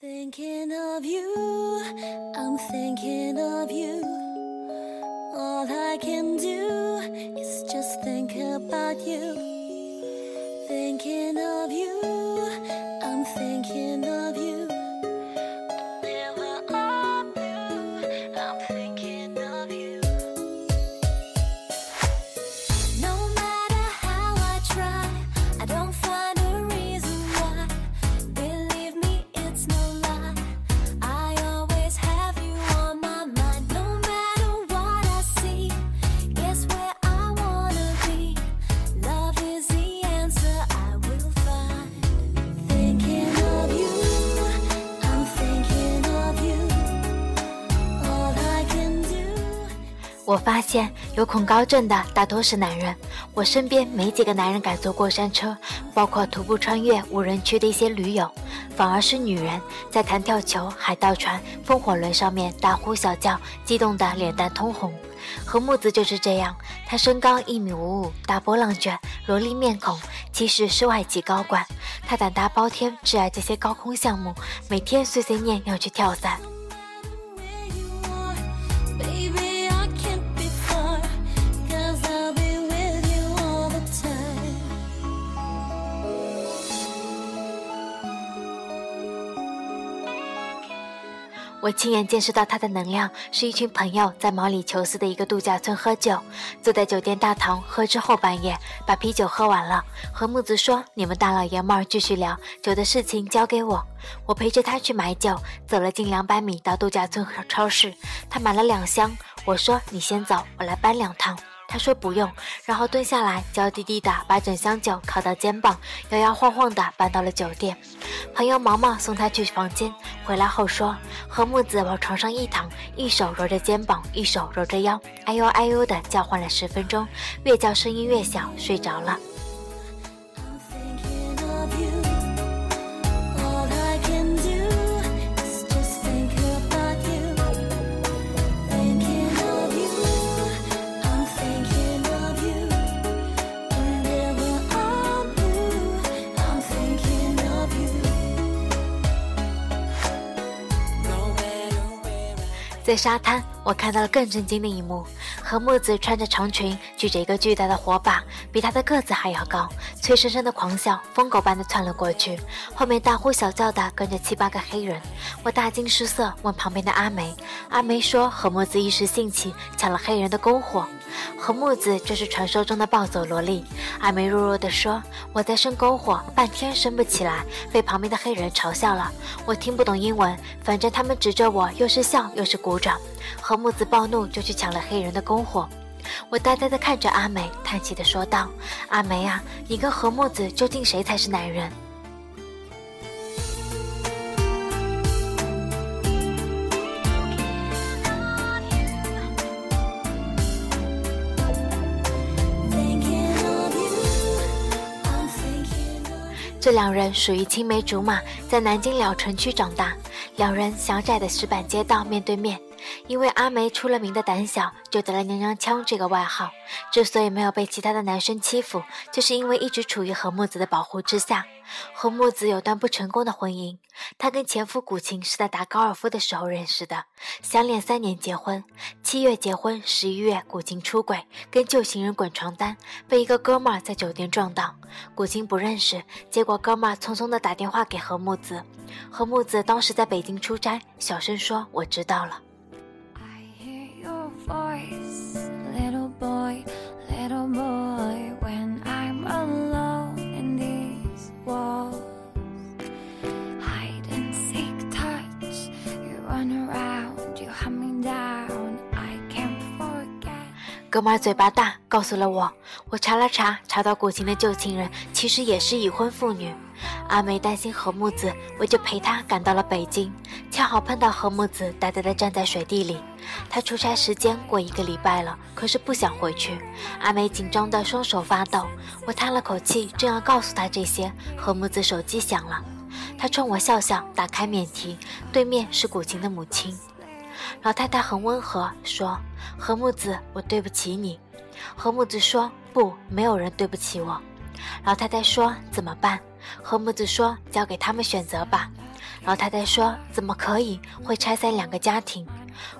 Thinking of you, I'm thinking of you. All I can do 我发现有恐高症的大多是男人，我身边没几个男人敢坐过山车，包括徒步穿越无人区的一些驴友，反而是女人在弹跳球、海盗船、风火轮上面大呼小叫，激动得脸蛋通红。何木子就是这样，他身高一米五五，大波浪卷，萝莉面孔，其实是外籍高管。他胆大包天，挚爱这些高空项目，每天碎碎念要去跳伞。我亲眼见识到他的能量，是一群朋友在毛里求斯的一个度假村喝酒，坐在酒店大堂喝至后半夜，把啤酒喝完了。和木子说：“你们大老爷们儿继续聊，酒的事情交给我。”我陪着他去买酒，走了近两百米到度假村超市，他买了两箱。我说：“你先走，我来搬两趟。”他说不用，然后蹲下来，娇滴滴的把整箱酒靠到肩膀，摇摇晃晃的搬到了酒店。朋友毛毛送他去房间，回来后说，何木子往床上一躺，一手揉着肩膀，一手揉着腰，哎呦哎呦的叫唤了十分钟，越叫声音越小，睡着了。在沙滩，我看到了更震惊的一幕：何木子穿着长裙，举着一个巨大的火把，比他的个子还要高，脆生生的狂笑，疯狗般的窜了过去，后面大呼小叫的跟着七八个黑人。我大惊失色，问旁边的阿梅，阿梅说何木子一时兴起抢了黑人的篝火。何木子就是传说中的暴走萝莉。阿梅弱弱地说：“我在生篝火，半天升不起来，被旁边的黑人嘲笑了。我听不懂英文，反正他们指着我，又是笑又是鼓掌。”何木子暴怒，就去抢了黑人的篝火。我呆呆地看着阿梅，叹气地说道：“阿梅啊，你跟何木子究竟谁才是男人？”这两人属于青梅竹马，在南京老城区长大。两人狭窄的石板街道面对面。因为阿梅出了名的胆小，就得了“娘娘腔”这个外号。之所以没有被其他的男生欺负，就是因为一直处于何木子的保护之下。何木子有段不成功的婚姻，她跟前夫古琴是在打高尔夫的时候认识的，相恋三年结婚。七月结婚，十一月古琴出轨，跟旧情人滚床单，被一个哥们儿在酒店撞到。古琴不认识，结果哥们儿匆匆的打电话给何木子，何木子当时在北京出差，小声说：“我知道了。” I hear your voice, little boy, little boy, when I'm alone in these walls. Hide and seek touch, you run around, you hunt me down, I can't forget. 哥们儿嘴巴大，告诉了我。我查了查，查到古琴的旧情人其实也是已婚妇女。阿梅担心何木子，我就陪她赶到了北京。恰好碰到何木子呆呆地站在水地里。他出差时间过一个礼拜了，可是不想回去。阿梅紧张的双手发抖。我叹了口气，正要告诉她这些，何木子手机响了。他冲我笑笑，打开免提，对面是古琴的母亲。老太太很温和，说：“何木子，我对不起你。”何木子说：“不，没有人对不起我。”老太太说：“怎么办？”何木子说：“交给他们选择吧。”老太太说：“怎么可以？会拆散两个家庭。”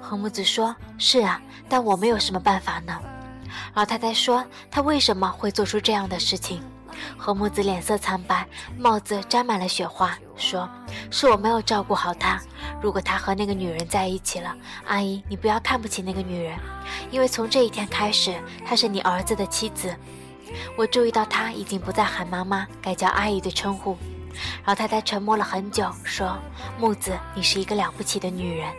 何木子说：“是啊，但我们有什么办法呢？”老太太说：“她为什么会做出这样的事情？”何木子脸色苍白，帽子沾满了雪花，说：“是我没有照顾好她。如果她和那个女人在一起了，阿姨，你不要看不起那个女人，因为从这一天开始，她是你儿子的妻子。”我注意到她已经不再喊妈妈，改叫阿姨的称呼。老太太沉默了很久，说：“木子，你是一个了不起的女人。”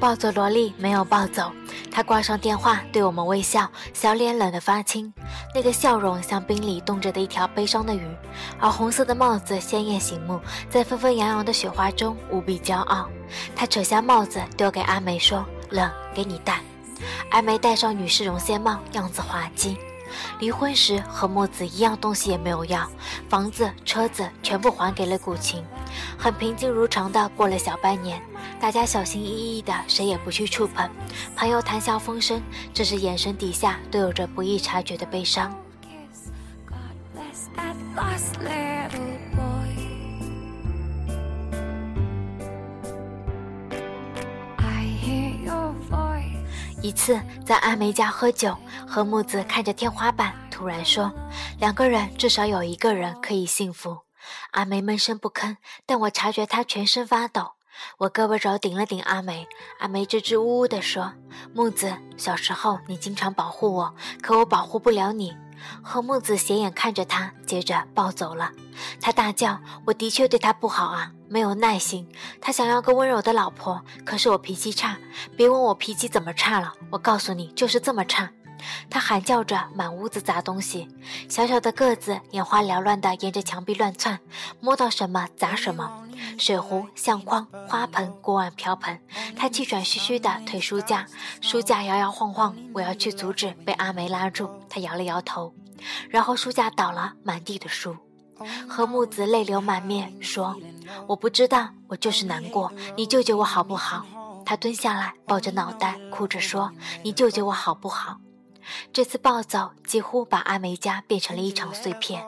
抱走萝莉没有抱走，她挂上电话，对我们微笑，小脸冷得发青，那个笑容像冰里冻着的一条悲伤的鱼，而红色的帽子鲜艳醒目，在纷纷扬扬的雪花中无比骄傲。她扯下帽子丢给阿梅说：“冷，给你戴。”阿梅戴上女士绒线帽，样子滑稽。离婚时和木子一样东西也没有要，房子、车子全部还给了古琴，很平静如常的过了小半年。大家小心翼翼的，谁也不去触碰。朋友谈笑风生，只是眼神底下都有着不易察觉的悲伤。一次在阿梅家喝酒，何木子看着天花板，突然说：“两个人至少有一个人可以幸福。”阿梅闷声不吭，但我察觉她全身发抖。我胳膊肘顶了顶阿梅，阿梅支支吾吾地说：“木子，小时候你经常保护我，可我保护不了你。”何木子斜眼看着他，接着抱走了。他大叫：“我的确对他不好啊，没有耐心。他想要个温柔的老婆，可是我脾气差。别问我脾气怎么差了，我告诉你，就是这么差。”他喊叫着，满屋子砸东西。小小的个子，眼花缭乱地沿着墙壁乱窜，摸到什么砸什么，水壶、相框、花盆、锅碗瓢盆。他气喘吁吁地推书架，书架摇摇晃晃。我要去阻止，被阿梅拉住。他摇了摇头，然后书架倒了，满地的书。何木子泪流满面说：“我不知道，我就是难过。你救救我好不好？”他蹲下来，抱着脑袋，哭着说：“你救救我好不好？”这次暴走几乎把阿梅家变成了一场碎片。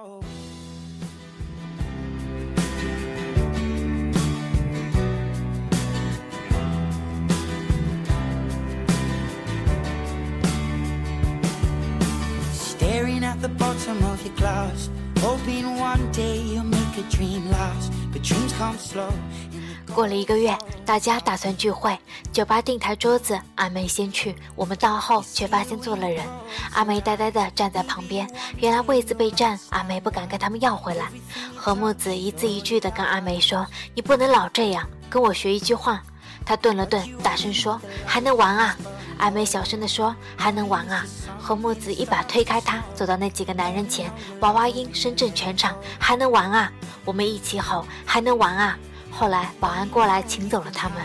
过了一个月，大家打算聚会，酒吧订台桌子，阿梅先去，我们到后却发现坐了人。阿梅呆呆地站在旁边，原来位子被占，阿梅不敢跟他们要回来。何木子一字一句地跟阿梅说：“你不能老这样，跟我学一句话。”她顿了顿，大声说：“还能玩啊！”阿梅小声地说：“还能玩啊！”何木子一把推开她，走到那几个男人前，娃娃音声震全场：“还能玩啊！”我们一起吼：“还能玩啊！”后来保安过来请走了他们。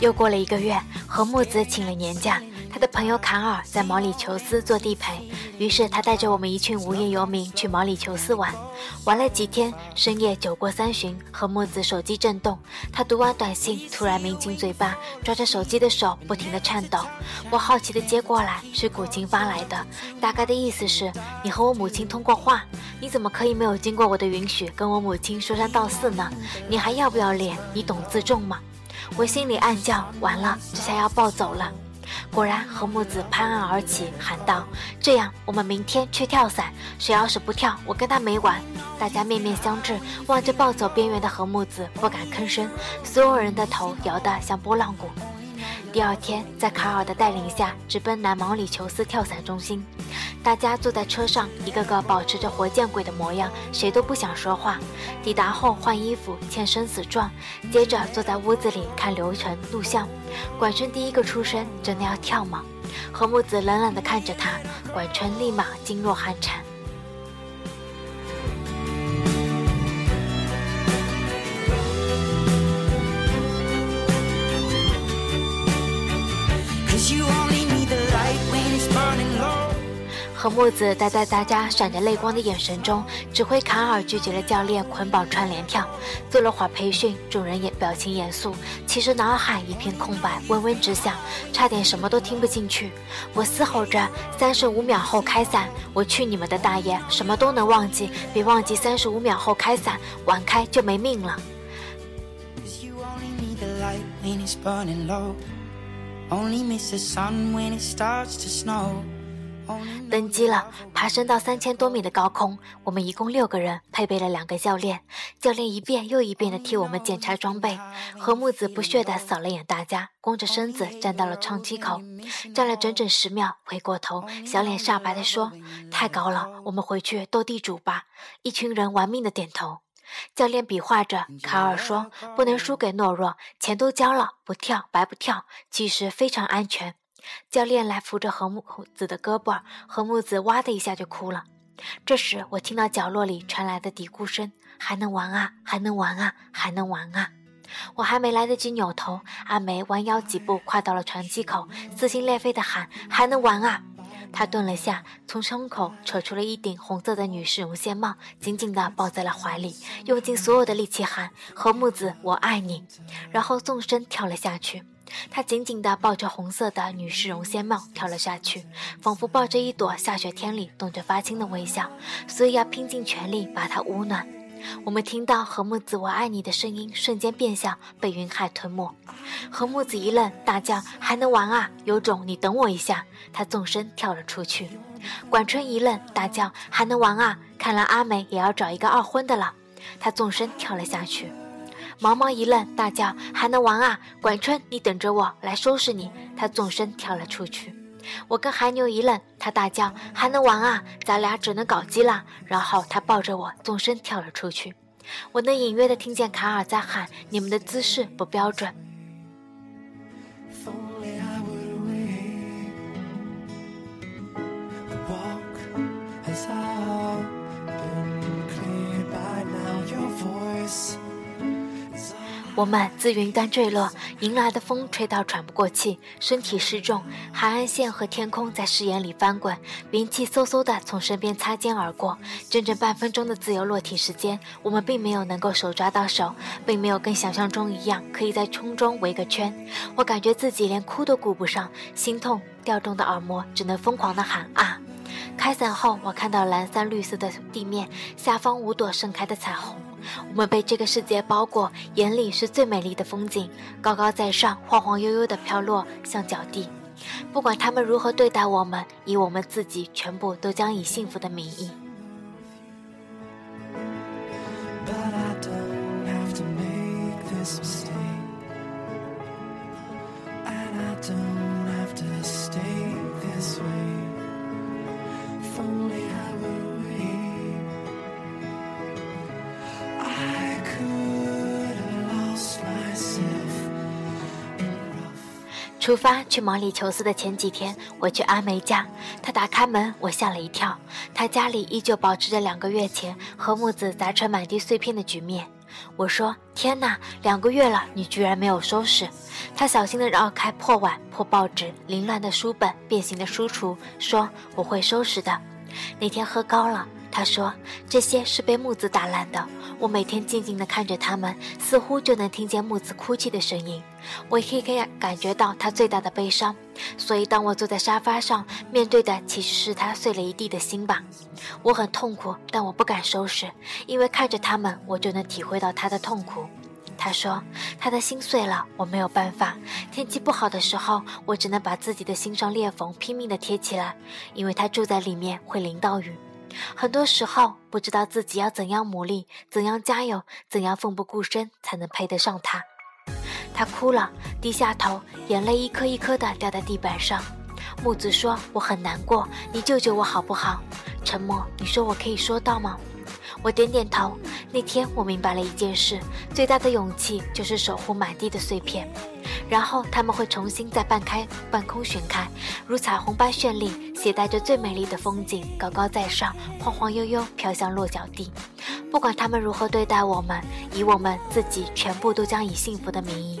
又过了一个月，何木子请了年假，他的朋友坎尔在毛里求斯做地陪，于是他带着我们一群无业游民去毛里求斯玩。玩了几天，深夜酒过三巡，何木子手机震动，他读完短信，突然抿紧嘴巴，抓着手机的手不停地颤抖。我好奇地接过来，是古琴发来的，大概的意思是你和我母亲通过话，你怎么可以没有经过我的允许跟我母亲说三道四呢？你还要不要脸？你懂自重吗？我心里暗叫：完了，这下要暴走了。果然，何木子拍案而起，喊道：“这样，我们明天去跳伞。谁要是不跳，我跟他没完。”大家面面相觑，望着暴走边缘的何木子，不敢吭声。所有人的头摇得像拨浪鼓。第二天，在卡尔的带领下，直奔南毛里求斯跳伞中心。大家坐在车上，一个个保持着活见鬼的模样，谁都不想说话。抵达后换衣服、签生死状，接着坐在屋子里看流程录像。管春第一个出声：“真的要跳吗？”何木子冷冷地看着他，管春立马噤若寒蝉。何木子待在大家闪着泪光的眼神中，指挥卡尔拒绝了教练捆绑串联跳。做了会儿培训，众人也表情严肃，其实脑海一片空白，嗡嗡直响，差点什么都听不进去。我嘶吼着：“三十五秒后开伞！我去你们的大爷！什么都能忘记，别忘记三十五秒后开伞，晚开就没命了。” Cause you only need the light when it's burning low. Only miss the sun when it starts to snow. 登机了，爬升到三千多米的高空。我们一共六个人，配备了两个教练。教练一遍又一遍地替我们检查装备。何木子不屑地扫了眼大家，弓着身子站到了窗机口，站了整整十秒，回过头，小脸煞白地说：“太高了，我们回去斗地主吧。”一群人玩命地点头。教练比划着，卡尔说：“不能输给懦弱，钱都交了，不跳白不跳，其实非常安全。”教练来扶着何木子的胳膊，何木子哇的一下就哭了。这时，我听到角落里传来的嘀咕声：“还能玩啊，还能玩啊，还能玩啊！”我还没来得及扭头，阿梅弯腰几步跨到了船机口，撕心裂肺地喊：“还能玩啊！”她顿了下，从胸口扯出了一顶红色的女士绒线帽，紧紧地抱在了怀里，用尽所有的力气喊：“何木子，我爱你！”然后纵身跳了下去。她紧紧地抱着红色的女士绒线帽跳了下去，仿佛抱着一朵下雪天里冻着发青的微笑，所以要拼尽全力把它捂暖。我们听到何木子“我爱你”的声音瞬间变小，被云海吞没。何木子一愣，大叫：“还能玩啊！有种你等我一下！”他纵身跳了出去。管春一愣，大叫：“还能玩啊！看来阿美也要找一个二婚的了。”他纵身跳了下去。毛毛一愣，大叫：“还能玩啊！管春，你等着我来收拾你！”他纵身跳了出去。我跟韩牛一愣，他大叫：“还能玩啊！咱俩只能搞基啦！”然后他抱着我纵身跳了出去。我能隐约的听见卡尔在喊：“你们的姿势不标准。”我们自云端坠落，迎来的风吹到喘不过气，身体失重。海岸线和天空在视野里翻滚，云气嗖嗖的从身边擦肩而过。整整半分钟的自由落体时间，我们并没有能够手抓到手，并没有跟想象中一样可以在空中围个圈。我感觉自己连哭都顾不上，心痛，调动的耳膜只能疯狂的喊啊！开伞后，我看到蓝山绿色的地面，下方五朵盛开的彩虹。我们被这个世界包裹，眼里是最美丽的风景，高高在上，晃晃悠悠地飘落像脚地。不管他们如何对待我们，以我们自己全部都将以幸福的名义。出发去毛里求斯的前几天，我去阿梅家，她打开门，我吓了一跳。她家里依旧保持着两个月前和木子砸成满地碎片的局面。我说：“天哪，两个月了，你居然没有收拾！”她小心地绕开破碗、破报纸、凌乱的书本、变形的书橱，说：“我会收拾的。”那天喝高了，她说：“这些是被木子打烂的。”我每天静静地看着他们，似乎就能听见木子哭泣的声音。我可以感感觉到他最大的悲伤，所以当我坐在沙发上，面对的其实是他碎了一地的心吧。我很痛苦，但我不敢收拾，因为看着他们，我就能体会到他的痛苦。他说他的心碎了，我没有办法。天气不好的时候，我只能把自己的心上裂缝拼命地贴起来，因为他住在里面会淋到雨。很多时候不知道自己要怎样努力怎样加油怎样奋不顾身才能配得上他。他哭了低下头眼泪一颗一颗的掉在地板上。木子说我很难过你救救我好不好沉默你说我可以说到吗？我点点头，那天我明白了一件事，最大的勇气就是守护满地的碎片，然后他们会重新在半开半空旋开，如彩虹般绚丽，携带着最美丽的风景，高高在上，晃晃悠悠飘向落脚地，不管他们如何对待我们，以我们自己全部都将以幸福的名义。